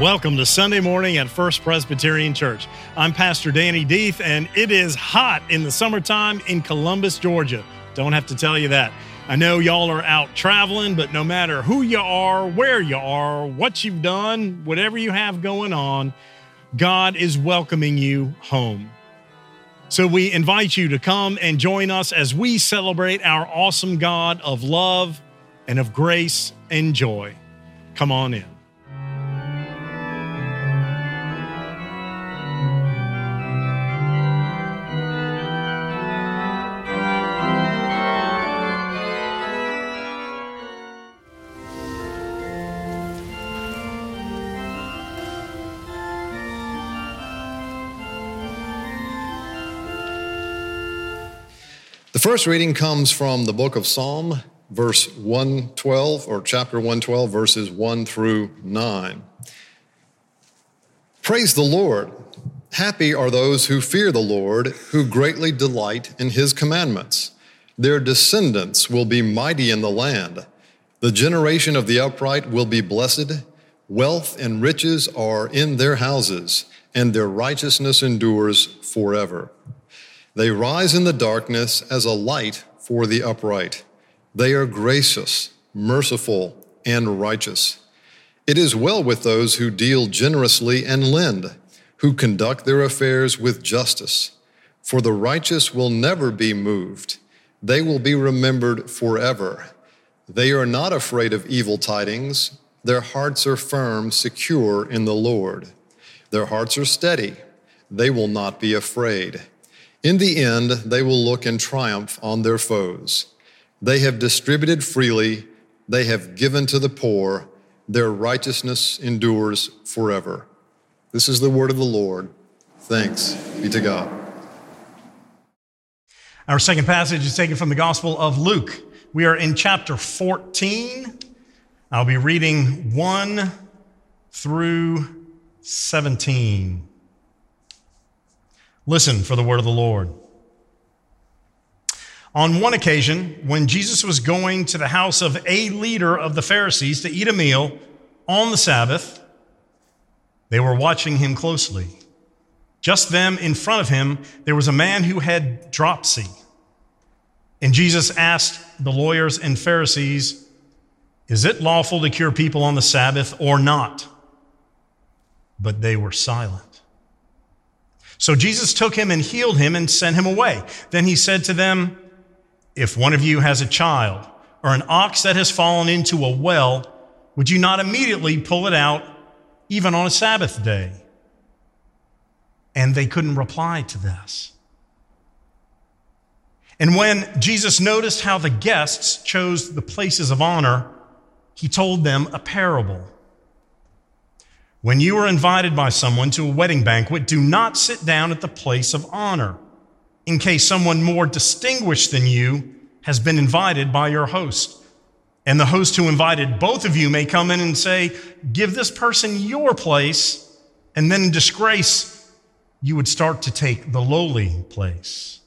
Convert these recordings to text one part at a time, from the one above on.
Welcome to Sunday morning at First Presbyterian Church. I'm Pastor Danny Deeth, and it is hot in the summertime in Columbus, Georgia. Don't have to tell you that. I know y'all are out traveling, but no matter who you are, where you are, what you've done, whatever you have going on, God is welcoming you home. So we invite you to come and join us as we celebrate our awesome God of love and of grace and joy. Come on in. First reading comes from the book of Psalm, verse 112, or chapter 112, verses 1 through 9. Praise the Lord. Happy are those who fear the Lord, who greatly delight in his commandments. Their descendants will be mighty in the land. The generation of the upright will be blessed. Wealth and riches are in their houses, and their righteousness endures forever. They rise in the darkness as a light for the upright. They are gracious, merciful, and righteous. It is well with those who deal generously and lend, who conduct their affairs with justice. For the righteous will never be moved, they will be remembered forever. They are not afraid of evil tidings, their hearts are firm, secure in the Lord. Their hearts are steady, they will not be afraid. In the end, they will look in triumph on their foes. They have distributed freely, they have given to the poor, their righteousness endures forever. This is the word of the Lord. Thanks be to God. Our second passage is taken from the Gospel of Luke. We are in chapter 14. I'll be reading 1 through 17. Listen for the word of the Lord. On one occasion, when Jesus was going to the house of a leader of the Pharisees to eat a meal on the Sabbath, they were watching him closely. Just then, in front of him, there was a man who had dropsy. And Jesus asked the lawyers and Pharisees, Is it lawful to cure people on the Sabbath or not? But they were silent. So Jesus took him and healed him and sent him away. Then he said to them, If one of you has a child or an ox that has fallen into a well, would you not immediately pull it out, even on a Sabbath day? And they couldn't reply to this. And when Jesus noticed how the guests chose the places of honor, he told them a parable. When you are invited by someone to a wedding banquet, do not sit down at the place of honor, in case someone more distinguished than you has been invited by your host. And the host who invited both of you may come in and say, Give this person your place, and then in disgrace, you would start to take the lowly place.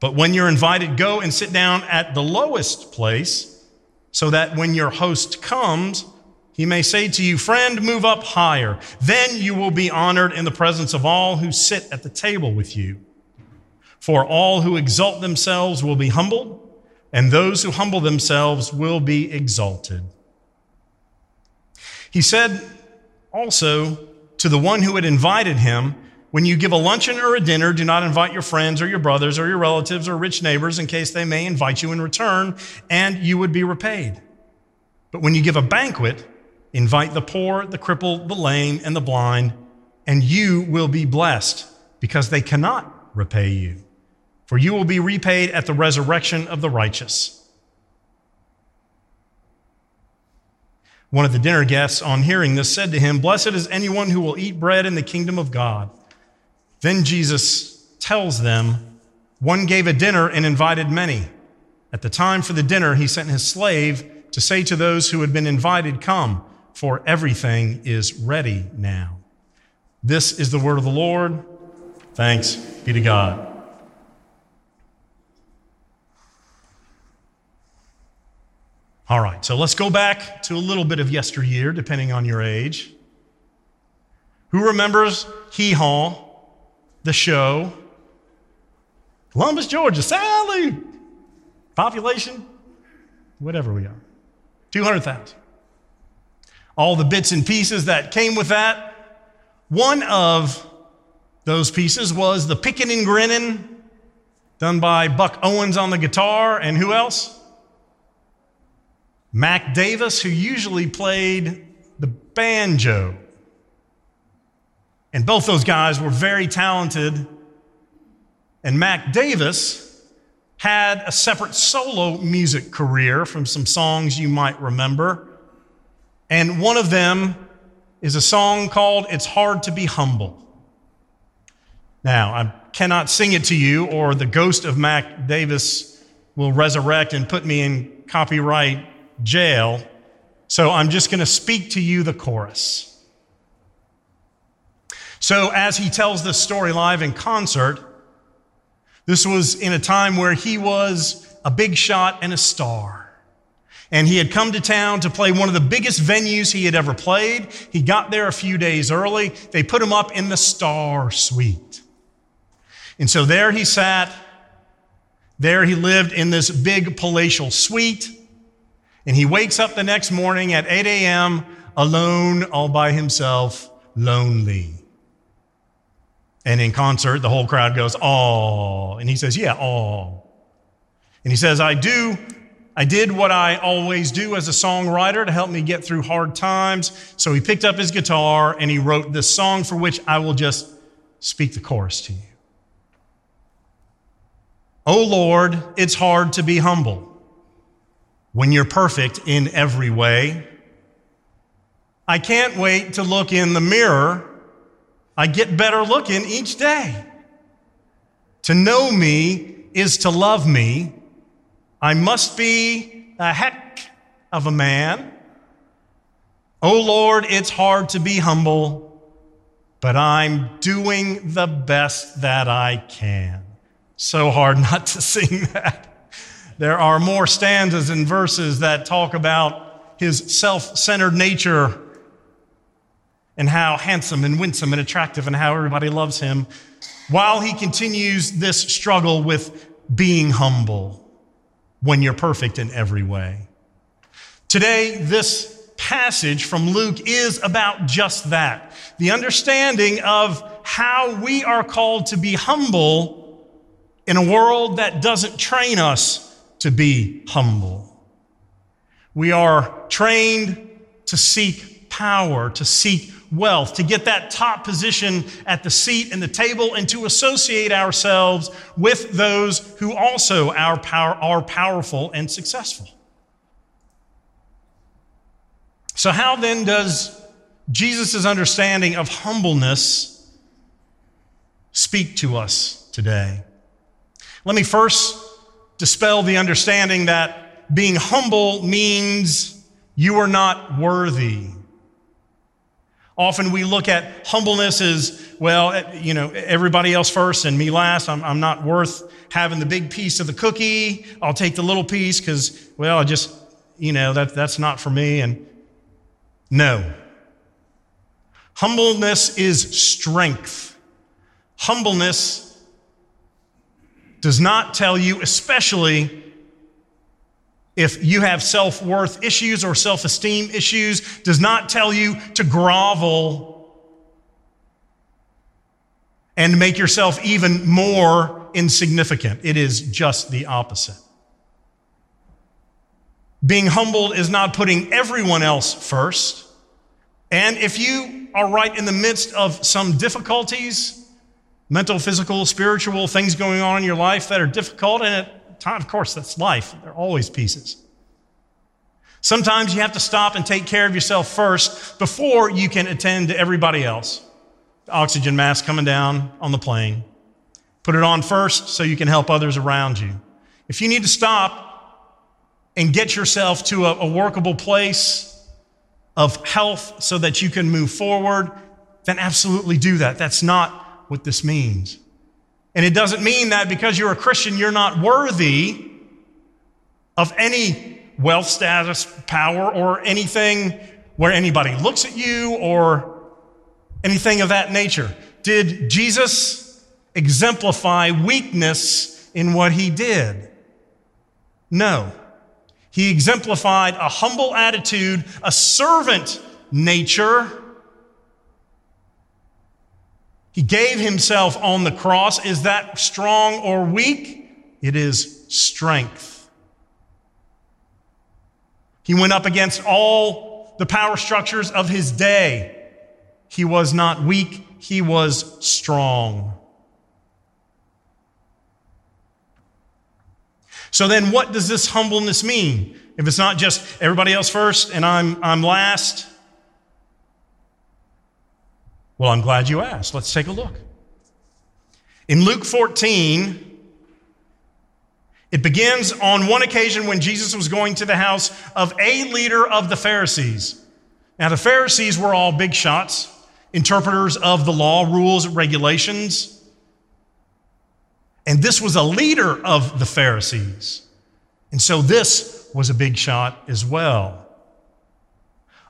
But when you're invited, go and sit down at the lowest place, so that when your host comes, he may say to you, Friend, move up higher. Then you will be honored in the presence of all who sit at the table with you. For all who exalt themselves will be humbled, and those who humble themselves will be exalted. He said also to the one who had invited him, When you give a luncheon or a dinner, do not invite your friends or your brothers or your relatives or rich neighbors in case they may invite you in return, and you would be repaid. But when you give a banquet, invite the poor, the crippled, the lame, and the blind, and you will be blessed because they cannot repay you. For you will be repaid at the resurrection of the righteous. One of the dinner guests, on hearing this, said to him, Blessed is anyone who will eat bread in the kingdom of God. Then Jesus tells them, One gave a dinner and invited many. At the time for the dinner, he sent his slave to say to those who had been invited, Come, for everything is ready now. This is the word of the Lord. Thanks be to God. All right, so let's go back to a little bit of yesteryear, depending on your age. Who remembers Hee Haw, the show? Columbus, Georgia, Sally. Population, whatever we are, 200,000. All the bits and pieces that came with that. One of those pieces was the picking and grinning, done by Buck Owens on the guitar, and who else? Mac Davis, who usually played the banjo. And both those guys were very talented. And Mac Davis had a separate solo music career from some songs you might remember. And one of them is a song called It's Hard to Be Humble. Now, I cannot sing it to you, or the ghost of Mac Davis will resurrect and put me in copyright jail. So I'm just going to speak to you the chorus. So, as he tells this story live in concert, this was in a time where he was a big shot and a star. And he had come to town to play one of the biggest venues he had ever played. He got there a few days early. They put him up in the star suite. And so there he sat. There he lived in this big palatial suite. And he wakes up the next morning at 8 a.m. alone, all by himself, lonely. And in concert, the whole crowd goes, Oh. And he says, Yeah, oh. And he says, I do, I did what I always do as a songwriter to help me get through hard times. So he picked up his guitar and he wrote this song for which I will just speak the chorus to you. Oh Lord, it's hard to be humble when you're perfect in every way. I can't wait to look in the mirror I get better looking each day. To know me is to love me. I must be a heck of a man. Oh Lord, it's hard to be humble, but I'm doing the best that I can. So hard not to sing that. There are more stanzas and verses that talk about his self centered nature and how handsome and winsome and attractive and how everybody loves him while he continues this struggle with being humble when you're perfect in every way. Today, this passage from Luke is about just that the understanding of how we are called to be humble in a world that doesn't train us to be humble. We are trained to seek power, to seek wealth, to get that top position at the seat and the table, and to associate ourselves with those who also are, power, are powerful and successful. So, how then does Jesus' understanding of humbleness speak to us today? Let me first dispel the understanding that being humble means you are not worthy. Often we look at humbleness as, well, eh, you know, everybody else first and me last. I'm, I'm not worth having the big piece of the cookie. I'll take the little piece because, well, I just, you know, that, that's not for me. And no. Humbleness is strength. Humbleness does not tell you, especially if you have self worth issues or self esteem issues, does not tell you to grovel and make yourself even more insignificant. It is just the opposite. Being humbled is not putting everyone else first. And if you are right in the midst of some difficulties, mental, physical, spiritual things going on in your life that are difficult, and it time, of course, that's life. There are always pieces. Sometimes you have to stop and take care of yourself first before you can attend to everybody else. The oxygen mask coming down on the plane. Put it on first so you can help others around you. If you need to stop and get yourself to a, a workable place of health so that you can move forward, then absolutely do that. That's not what this means. And it doesn't mean that because you're a Christian, you're not worthy of any wealth status, power, or anything where anybody looks at you or anything of that nature. Did Jesus exemplify weakness in what he did? No. He exemplified a humble attitude, a servant nature. He gave himself on the cross. Is that strong or weak? It is strength. He went up against all the power structures of his day. He was not weak, he was strong. So then, what does this humbleness mean? If it's not just everybody else first and I'm, I'm last. Well, I'm glad you asked. Let's take a look. In Luke 14, it begins on one occasion when Jesus was going to the house of a leader of the Pharisees. Now, the Pharisees were all big shots, interpreters of the law, rules, regulations. And this was a leader of the Pharisees. And so this was a big shot as well.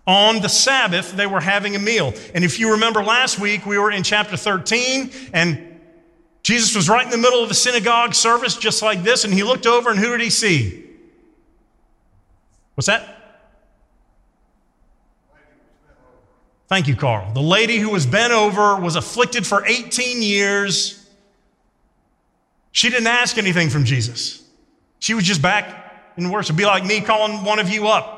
On the Sabbath, they were having a meal. And if you remember last week, we were in chapter 13, and Jesus was right in the middle of a synagogue service, just like this, and he looked over, and who did he see? What's that? Thank you, Carl. The lady who was bent over was afflicted for 18 years she didn't ask anything from Jesus. She was just back in worship. Be like me calling one of you up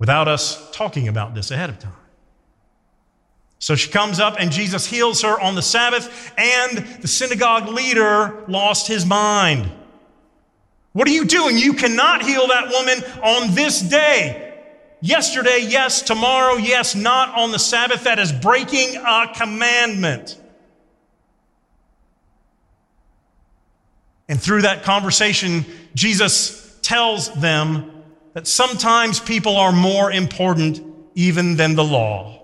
without us talking about this ahead of time. So she comes up and Jesus heals her on the Sabbath, and the synagogue leader lost his mind. What are you doing? You cannot heal that woman on this day. Yesterday, yes. Tomorrow, yes. Not on the Sabbath. That is breaking a commandment. And through that conversation, Jesus tells them that sometimes people are more important even than the law.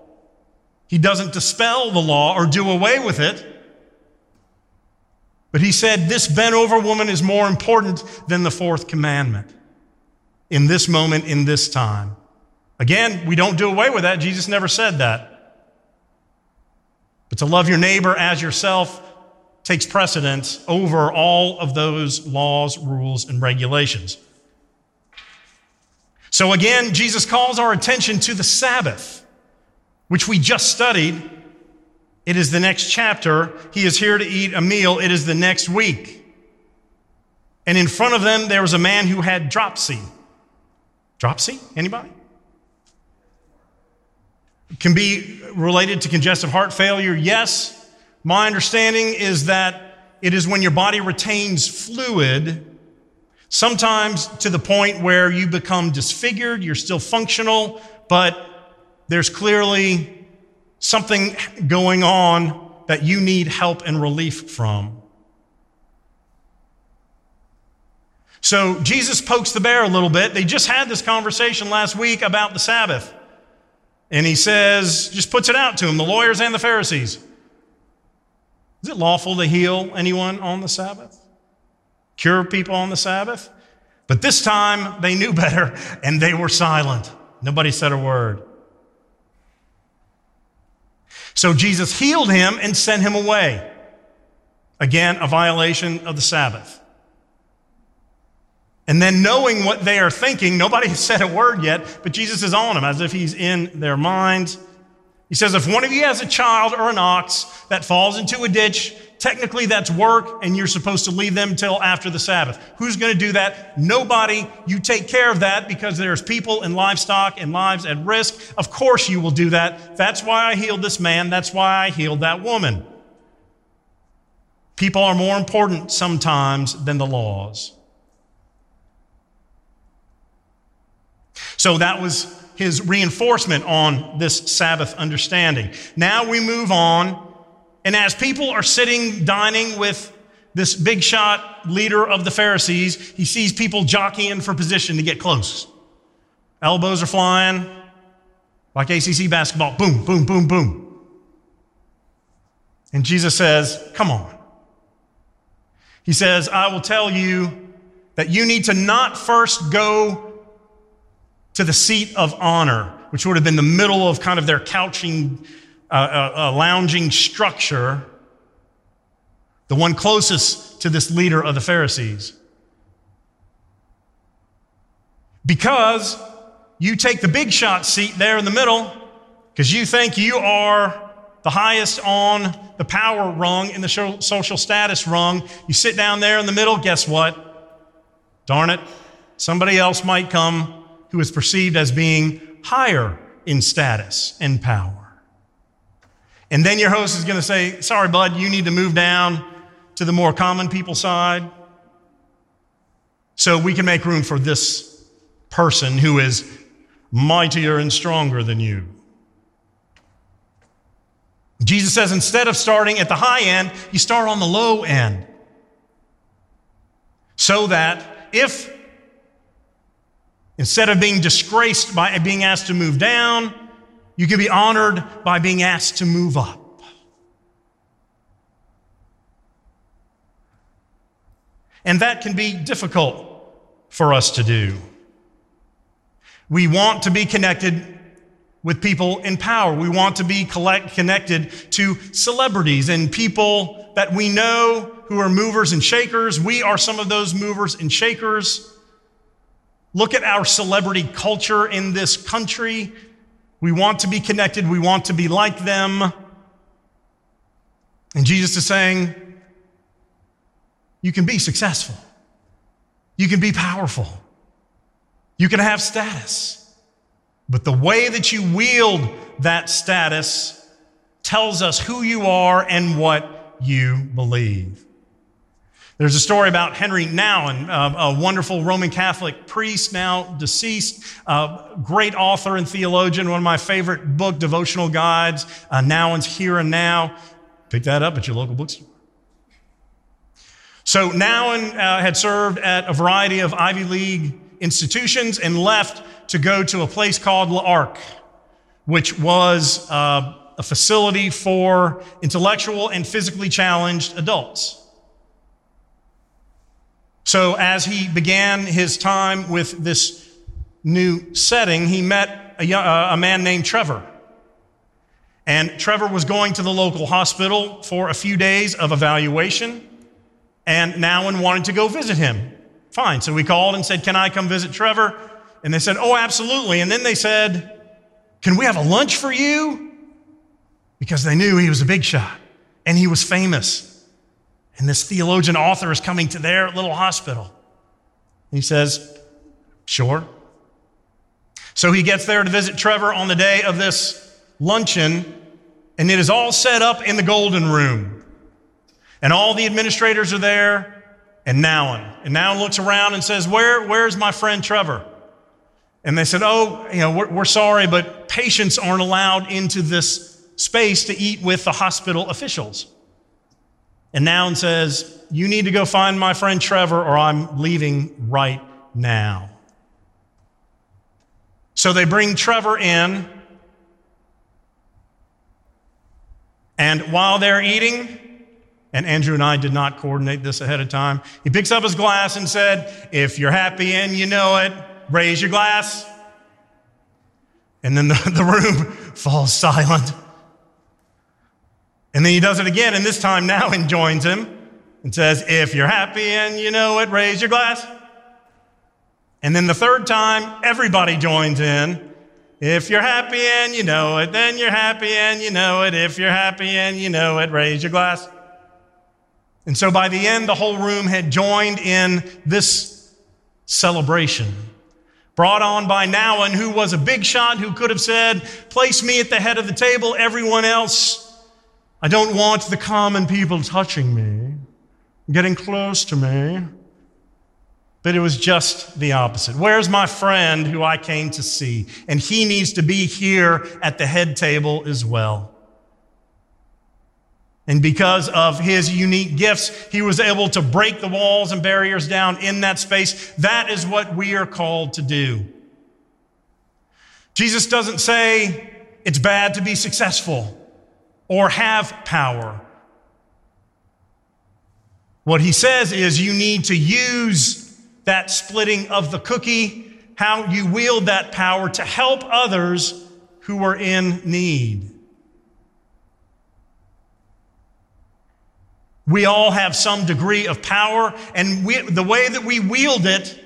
He doesn't dispel the law or do away with it. But he said, This bent over woman is more important than the fourth commandment in this moment, in this time. Again, we don't do away with that. Jesus never said that. But to love your neighbor as yourself takes precedence over all of those laws, rules, and regulations. So again, Jesus calls our attention to the Sabbath, which we just studied. It is the next chapter. He is here to eat a meal. It is the next week. And in front of them, there was a man who had dropsy. Dropsy? Anybody? Can be related to congestive heart failure, yes. My understanding is that it is when your body retains fluid, sometimes to the point where you become disfigured, you're still functional, but there's clearly something going on that you need help and relief from. So Jesus pokes the bear a little bit. They just had this conversation last week about the Sabbath. And he says, just puts it out to him, the lawyers and the Pharisees. Is it lawful to heal anyone on the Sabbath? Cure people on the Sabbath? But this time they knew better and they were silent. Nobody said a word. So Jesus healed him and sent him away. Again, a violation of the Sabbath. And then knowing what they are thinking, nobody has said a word yet, but Jesus is on them as if he's in their minds. He says, if one of you has a child or an ox that falls into a ditch, technically that's work and you're supposed to leave them till after the Sabbath. Who's going to do that? Nobody. You take care of that because there's people and livestock and lives at risk. Of course you will do that. That's why I healed this man. That's why I healed that woman. People are more important sometimes than the laws. So that was his reinforcement on this Sabbath understanding. Now we move on, and as people are sitting, dining with this big shot leader of the Pharisees, he sees people jockeying for position to get close. Elbows are flying, like ACC basketball boom, boom, boom, boom. And Jesus says, Come on. He says, I will tell you that you need to not first go to the seat of honor, which would have been the middle of kind of their couching a, a lounging structure, the one closest to this leader of the Pharisees. Because you take the big shot seat there in the middle, because you think you are the highest on the power rung in the social status rung. You sit down there in the middle, guess what? Darn it, somebody else might come who is perceived as being higher in status and power. And then your host is going to say, Sorry, bud, you need to move down to the more common people side so we can make room for this person who is mightier and stronger than you. Jesus says instead of starting at the high end, you start on the low end. So that if instead of being disgraced by being asked to move down, you can be honored by being asked to move up. And that can be difficult for us to do. We want to be connected with people in power. We want to be collect, connected to celebrities and people that we know who are movers and shakers. We are some of those movers and shakers. Look at our celebrity culture in this country. We want to be connected. We want to be like them. And Jesus is saying, you can be successful. You can be powerful. You can have status. But the way that you wield that status tells us who you are and what you believe. There's a story about Henry Nouwen, a wonderful Roman Catholic priest, now deceased, great author and theologian, one of my favorite book devotional guides, uh, Nouwen's Here and Now. Pick that up at your local bookstore. So Nouwen uh, had served at a variety of Ivy League institutions and left to go to a place called L'Arche, which was uh, a facility for intellectual and physically challenged adults. So, as he began his time with this new setting, he met a, young, uh, a man named Trevor. And Trevor was going to the local hospital for a few days of evaluation, and Nouwen wanted to go visit him. Fine. So we called and said, Can I come visit Trevor? And they said, Oh, absolutely. And then they said, Can we have a lunch for you? Because they knew he was a big shot and he was famous. And this theologian author is coming to their little hospital. He says, Sure. So he gets there to visit Trevor on the day of this luncheon, and it is all set up in the golden room. And all the administrators are there, and Nouwen. And Nouwen looks around and says, Where, Where's my friend Trevor? And they said, Oh, you know, we're, we're sorry, but patients aren't allowed into this space to eat with the hospital officials. And Nouwen says, You need to go find my friend Trevor, or I'm leaving right now. So they bring Trevor in. And while they're eating, and Andrew and I did not coordinate this ahead of time, he picks up his glass and said, If you're happy and you know it, raise your glass. And then the, the room falls silent. And then he does it again, and this time Nouwen joins him and says, If you're happy and you know it, raise your glass. And then the third time, everybody joins in. If you're happy and you know it, then you're happy and you know it. If you're happy and you know it, raise your glass. And so by the end, the whole room had joined in this celebration brought on by Nouwen, who was a big shot, who could have said, Place me at the head of the table, everyone else. I don't want the common people touching me, getting close to me. But it was just the opposite. Where's my friend who I came to see? And he needs to be here at the head table as well. And because of his unique gifts, he was able to break the walls and barriers down in that space. That is what we are called to do. Jesus doesn't say it's bad to be successful or have power. What he says is you need to use that splitting of the cookie, how you wield that power to help others who are in need. We all have some degree of power, and we, the way that we wield it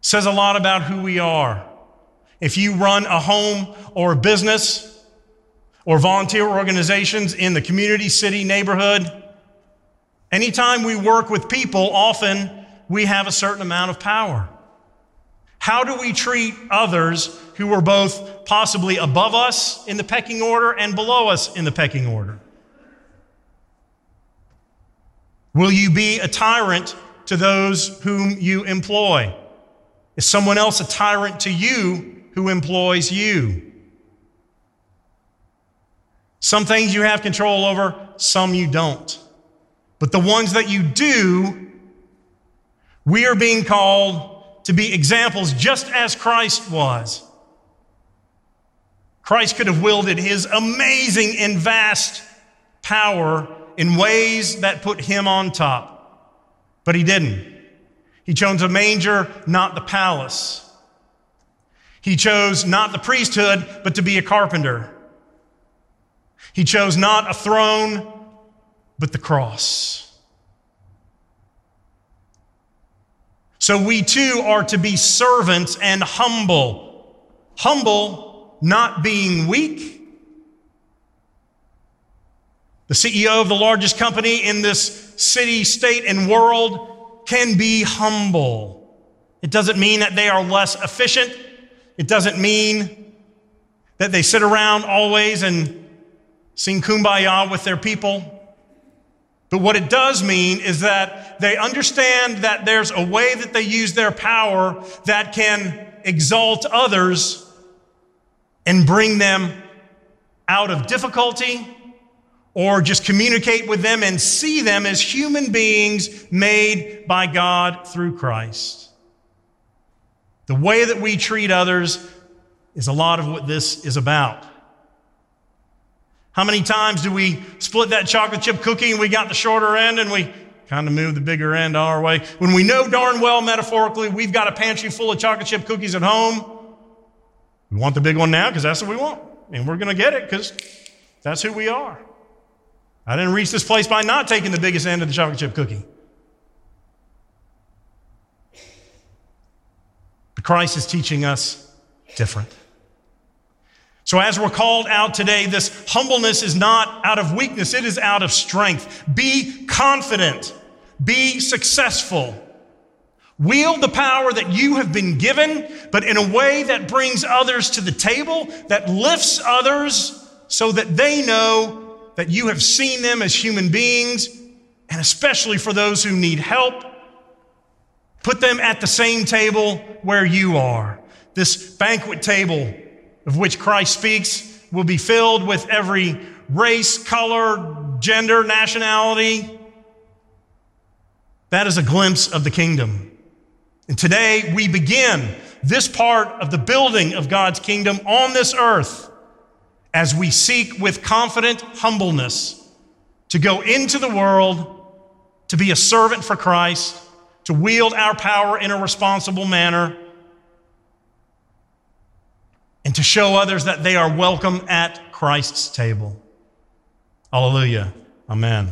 says a lot about who we are. If you run a home or a business, or volunteer organizations in the community, city, neighborhood, anytime we work with people, often we have a certain amount of power. How do we treat others who are both possibly above us in the pecking order and below us in the pecking order? Will you be a tyrant to those whom you employ? Is someone else a tyrant to you who employs you? Some things you have control over, some you don't. But the ones that you do, we are being called to be examples just as Christ was. Christ could have wielded his amazing and vast power in ways that put him on top. But he didn't. He chose a manger, not the palace. He chose not the priesthood, but to be a carpenter. He chose not a throne, but the cross. So we too are to be servants and humble. Humble, not being weak the CEO of the largest company in this city, state, and world can be humble. It doesn't mean that they are less efficient. It doesn't mean that they sit around always and sing kumbaya with their people. But what it does mean is that they understand that there's a way that they use their power that can exalt others and bring them out of difficulty or just communicate with them and see them as human beings made by God through Christ. The way that we treat others is a lot of what this is about. How many times do we split that chocolate chip cookie and we got the shorter end and we kind of move the bigger end our way? When we know darn well, metaphorically, we've got a pantry full of chocolate chip cookies at home, we want the big one now because that's what we want. And we're going to get it because that's who we are. I didn't reach this place by not taking the biggest end of the chocolate chip cookie. But Christ is teaching us different. So, as we're called out today, this humbleness is not out of weakness, it is out of strength. Be confident, be successful. Wield the power that you have been given, but in a way that brings others to the table, that lifts others so that they know that you have seen them as human beings, and especially for those who need help. Put them at the same table where you are. This banquet table of which Christ speaks will be filled with every race, color, gender, nationality. That is a glimpse of the kingdom. And today we begin this part of the building of God's kingdom on this earth as we seek with confident humbleness to go into the world, to be a servant for Christ, to wield our power in a responsible manner, and to show others that they are welcome at Christ's table. Hallelujah. Amen.